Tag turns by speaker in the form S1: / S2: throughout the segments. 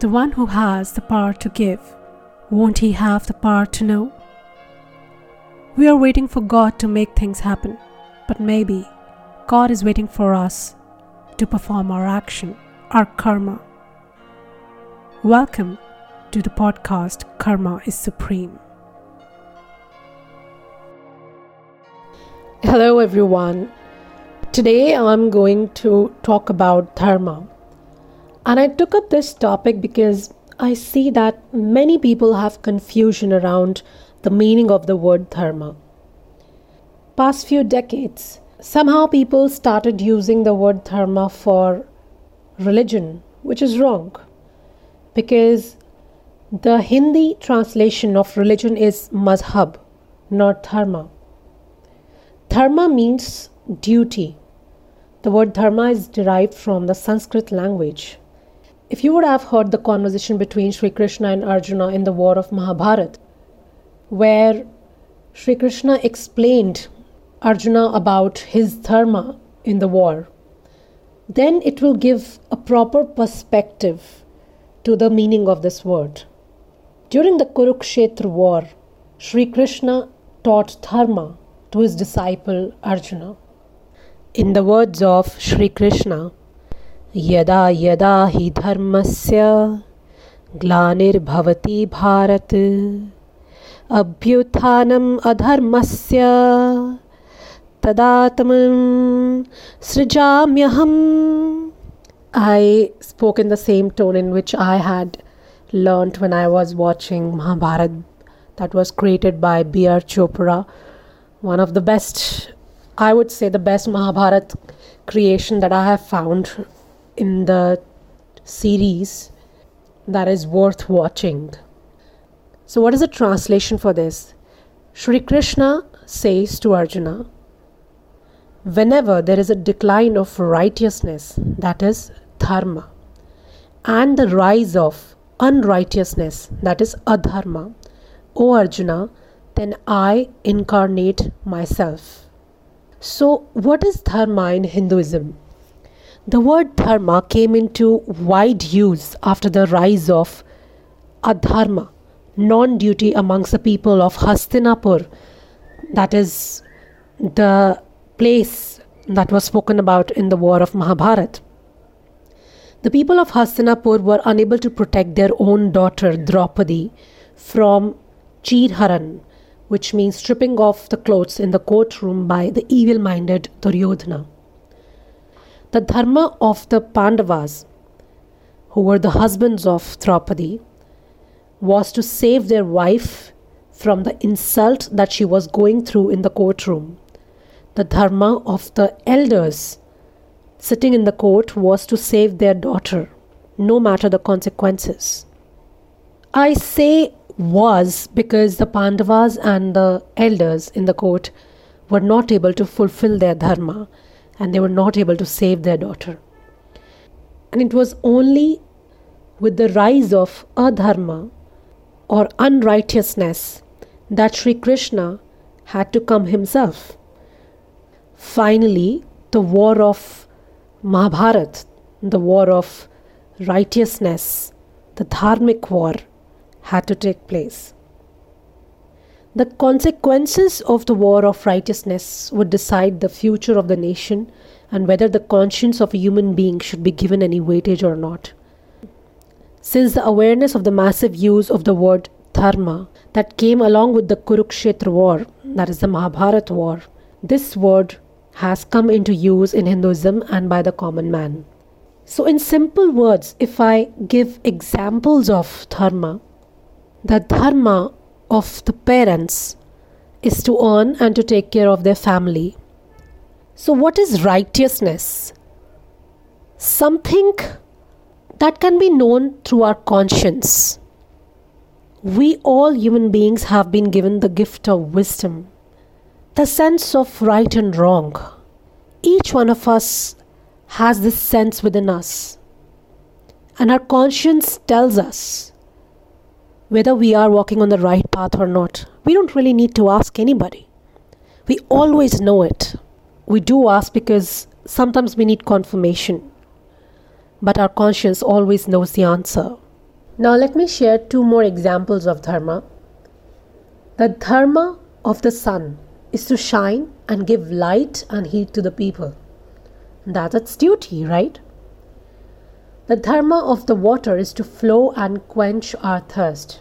S1: The one who has the power to give, won't he have the power to know? We are waiting for God to make things happen, but maybe God is waiting for us to perform our action, our karma. Welcome to the podcast Karma is Supreme.
S2: Hello, everyone. Today I'm going to talk about dharma. And I took up this topic because I see that many people have confusion around the meaning of the word dharma. Past few decades, somehow people started using the word dharma for religion, which is wrong. Because the Hindi translation of religion is mazhab, not dharma. Dharma means duty the word dharma is derived from the Sanskrit language. If you would have heard the conversation between Sri Krishna and Arjuna in the war of Mahabharata, where Sri Krishna explained Arjuna about his dharma in the war, then it will give a proper perspective to the meaning of this word. During the Kurukshetra war, Sri Krishna taught dharma to his disciple Arjuna. In the words of Sri Krishna, यदा यदा हि धर्मस्य ग्लानिर्भवति Bharat अभ्युत्थानम् अधर्मस्य तदात्मं सृजाम्यहम् I spoke in the same tone in which I had learnt when I was watching Mahabharat that was created by B.R. Chopra, one of the best I would say the best Mahabharat creation that I have found in the series that is worth watching. So, what is the translation for this? Sri Krishna says to Arjuna, whenever there is a decline of righteousness, that is dharma, and the rise of unrighteousness, that is adharma, O Arjuna, then I incarnate myself. So, what is dharma in Hinduism? The word dharma came into wide use after the rise of adharma, non duty amongst the people of Hastinapur, that is the place that was spoken about in the war of Mahabharat. The people of Hastinapur were unable to protect their own daughter Draupadi from Chirharan, which means stripping off the clothes in the courtroom by the evil minded Duryodhana. The dharma of the Pandavas, who were the husbands of Draupadi, was to save their wife from the insult that she was going through in the courtroom. The dharma of the elders sitting in the court was to save their daughter, no matter the consequences. I say was because the Pandavas and the elders in the court were not able to fulfill their dharma and they were not able to save their daughter. And it was only with the rise of adharma or unrighteousness that Sri Krishna had to come himself. Finally, the war of Mahabharat, the war of righteousness, the dharmic war, had to take place. The consequences of the war of righteousness would decide the future of the nation and whether the conscience of a human being should be given any weightage or not. Since the awareness of the massive use of the word dharma that came along with the Kurukshetra war, that is the Mahabharata war, this word has come into use in Hinduism and by the common man. So, in simple words, if I give examples of dharma, the dharma of the parents is to earn and to take care of their family. So, what is righteousness? Something that can be known through our conscience. We all human beings have been given the gift of wisdom, the sense of right and wrong. Each one of us has this sense within us, and our conscience tells us whether we are walking on the right path or not. We don't really need to ask anybody. We always know it. We do ask because sometimes we need confirmation. But our conscience always knows the answer. Now, let me share two more examples of dharma. The dharma of the sun is to shine and give light and heat to the people. That's its duty, right? The dharma of the water is to flow and quench our thirst.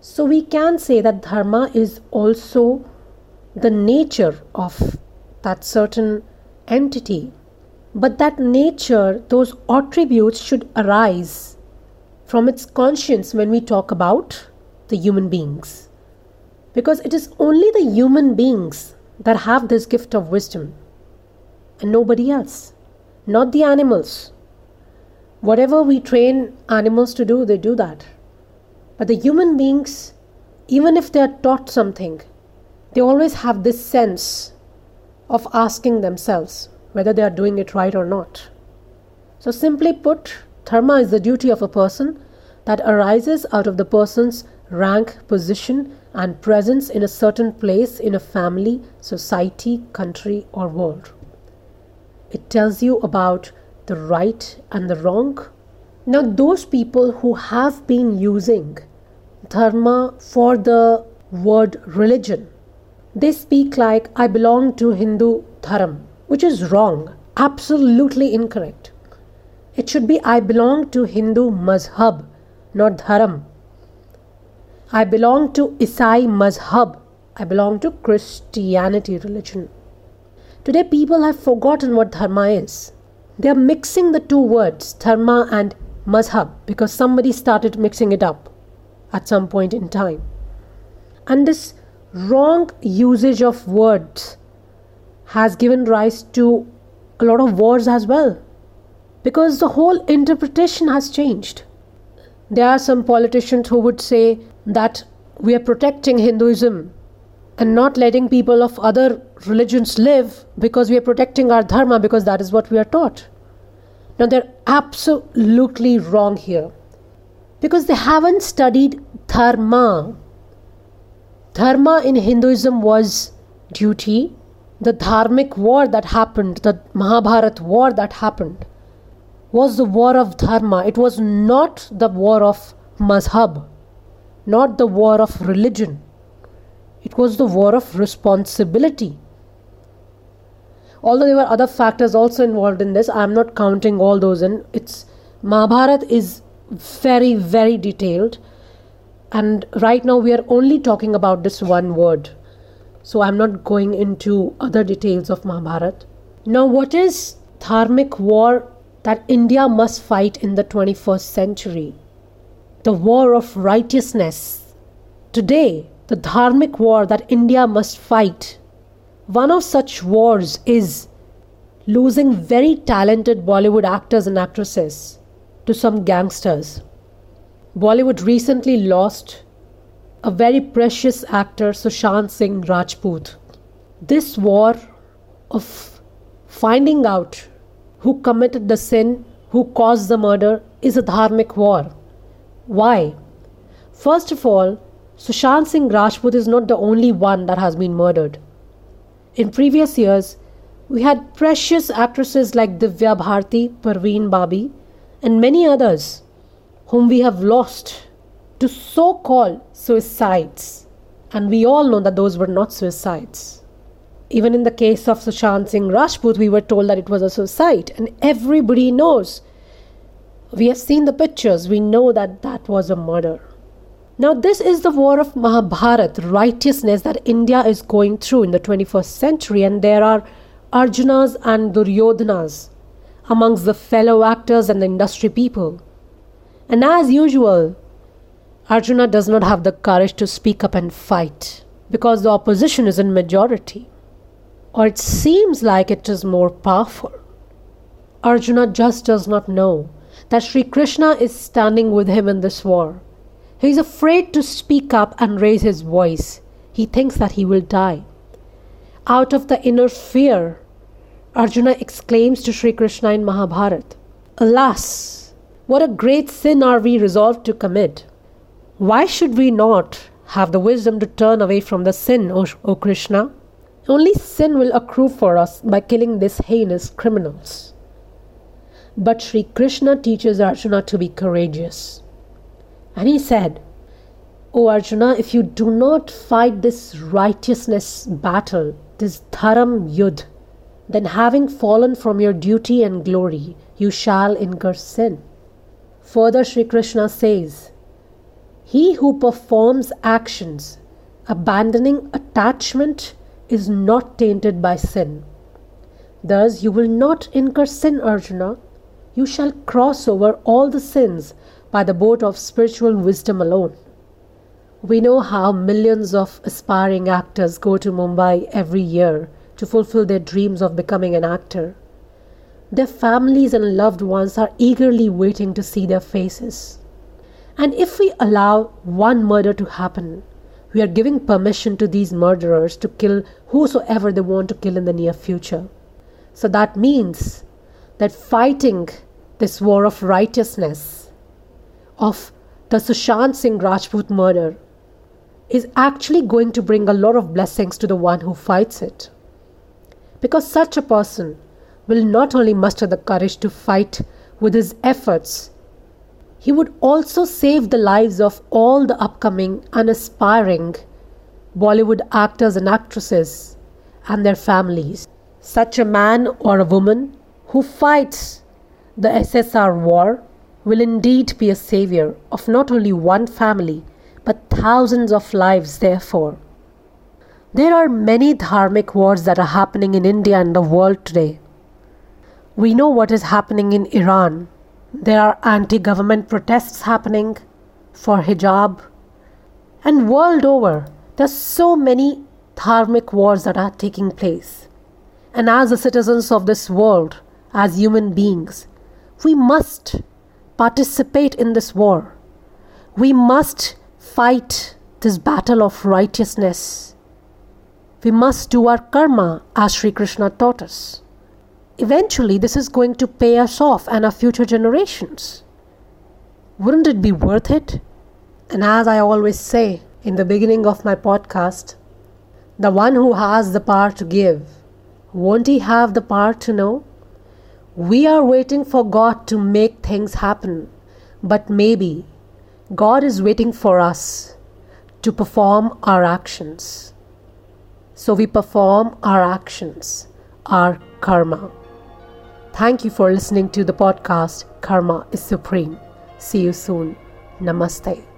S2: So we can say that dharma is also the nature of that certain entity. But that nature, those attributes should arise from its conscience when we talk about the human beings. Because it is only the human beings that have this gift of wisdom and nobody else, not the animals. Whatever we train animals to do, they do that. But the human beings, even if they are taught something, they always have this sense of asking themselves whether they are doing it right or not. So, simply put, dharma is the duty of a person that arises out of the person's rank, position, and presence in a certain place in a family, society, country, or world. It tells you about the right and the wrong. Now, those people who have been using dharma for the word religion, they speak like, I belong to Hindu dharam, which is wrong, absolutely incorrect. It should be, I belong to Hindu mazhab, not dharam. I belong to Isai mazhab. I belong to Christianity religion. Today, people have forgotten what dharma is. They are mixing the two words, dharma and mazhab, because somebody started mixing it up at some point in time. And this wrong usage of words has given rise to a lot of wars as well, because the whole interpretation has changed. There are some politicians who would say that we are protecting Hinduism and not letting people of other religions live because we are protecting our dharma because that is what we are taught. Now they're absolutely wrong here because they haven't studied dharma. Dharma in Hinduism was duty. The dharmic war that happened, the Mahabharat war that happened, was the war of dharma. It was not the war of mazhab, not the war of religion. It was the war of responsibility. Although there were other factors also involved in this, I am not counting all those in. It's Mahabharat is very, very detailed. And right now we are only talking about this one word. So I'm not going into other details of Mahabharat. Now, what is dharmic war that India must fight in the 21st century? The war of righteousness. Today, the dharmic war that India must fight. One of such wars is losing very talented Bollywood actors and actresses to some gangsters. Bollywood recently lost a very precious actor, Sushant Singh Rajput. This war of finding out who committed the sin, who caused the murder, is a dharmic war. Why? First of all, Sushant Singh Rajput is not the only one that has been murdered. In previous years, we had precious actresses like Divya Bharti, Parveen Babi, and many others whom we have lost to so called suicides. And we all know that those were not suicides. Even in the case of Sushant Singh Rajput, we were told that it was a suicide, and everybody knows. We have seen the pictures, we know that that was a murder. Now, this is the war of Mahabharat, righteousness that India is going through in the 21st century, and there are Arjunas and Duryodhanas amongst the fellow actors and the industry people. And as usual, Arjuna does not have the courage to speak up and fight because the opposition is in majority, or it seems like it is more powerful. Arjuna just does not know that Sri Krishna is standing with him in this war he is afraid to speak up and raise his voice. He thinks that he will die. Out of the inner fear, Arjuna exclaims to Sri Krishna in Mahabharata, Alas, what a great sin are we resolved to commit. Why should we not have the wisdom to turn away from the sin, O, o Krishna? Only sin will accrue for us by killing these heinous criminals. But Sri Krishna teaches Arjuna to be courageous. And he said, O Arjuna, if you do not fight this righteousness battle, this dharam yud, then having fallen from your duty and glory, you shall incur sin. Further, Sri Krishna says, He who performs actions abandoning attachment is not tainted by sin. Thus, you will not incur sin, Arjuna. You shall cross over all the sins by the boat of spiritual wisdom alone. We know how millions of aspiring actors go to Mumbai every year to fulfill their dreams of becoming an actor. Their families and loved ones are eagerly waiting to see their faces. And if we allow one murder to happen, we are giving permission to these murderers to kill whosoever they want to kill in the near future. So that means that fighting this war of righteousness, of the Sushant Singh Rajput murder, is actually going to bring a lot of blessings to the one who fights it. Because such a person will not only muster the courage to fight with his efforts, he would also save the lives of all the upcoming and aspiring Bollywood actors and actresses and their families. Such a man or a woman who fights the SSR war will indeed be a savior of not only one family but thousands of lives, therefore. There are many dharmic wars that are happening in India and the world today. We know what is happening in Iran. There are anti government protests happening for hijab. And world over, there's so many dharmic wars that are taking place. And as the citizens of this world, as human beings, we must participate in this war. We must fight this battle of righteousness. We must do our karma as Sri Krishna taught us eventually this is going to pay us off and our future generations. Wouldn't it be worth it? And as I always say in the beginning of my podcast, the one who has the power to give, won't he have the power to know? We are waiting for God to make things happen, but maybe God is waiting for us to perform our actions. So we perform our actions, our karma. Thank you for listening to the podcast Karma is Supreme. See you soon. Namaste.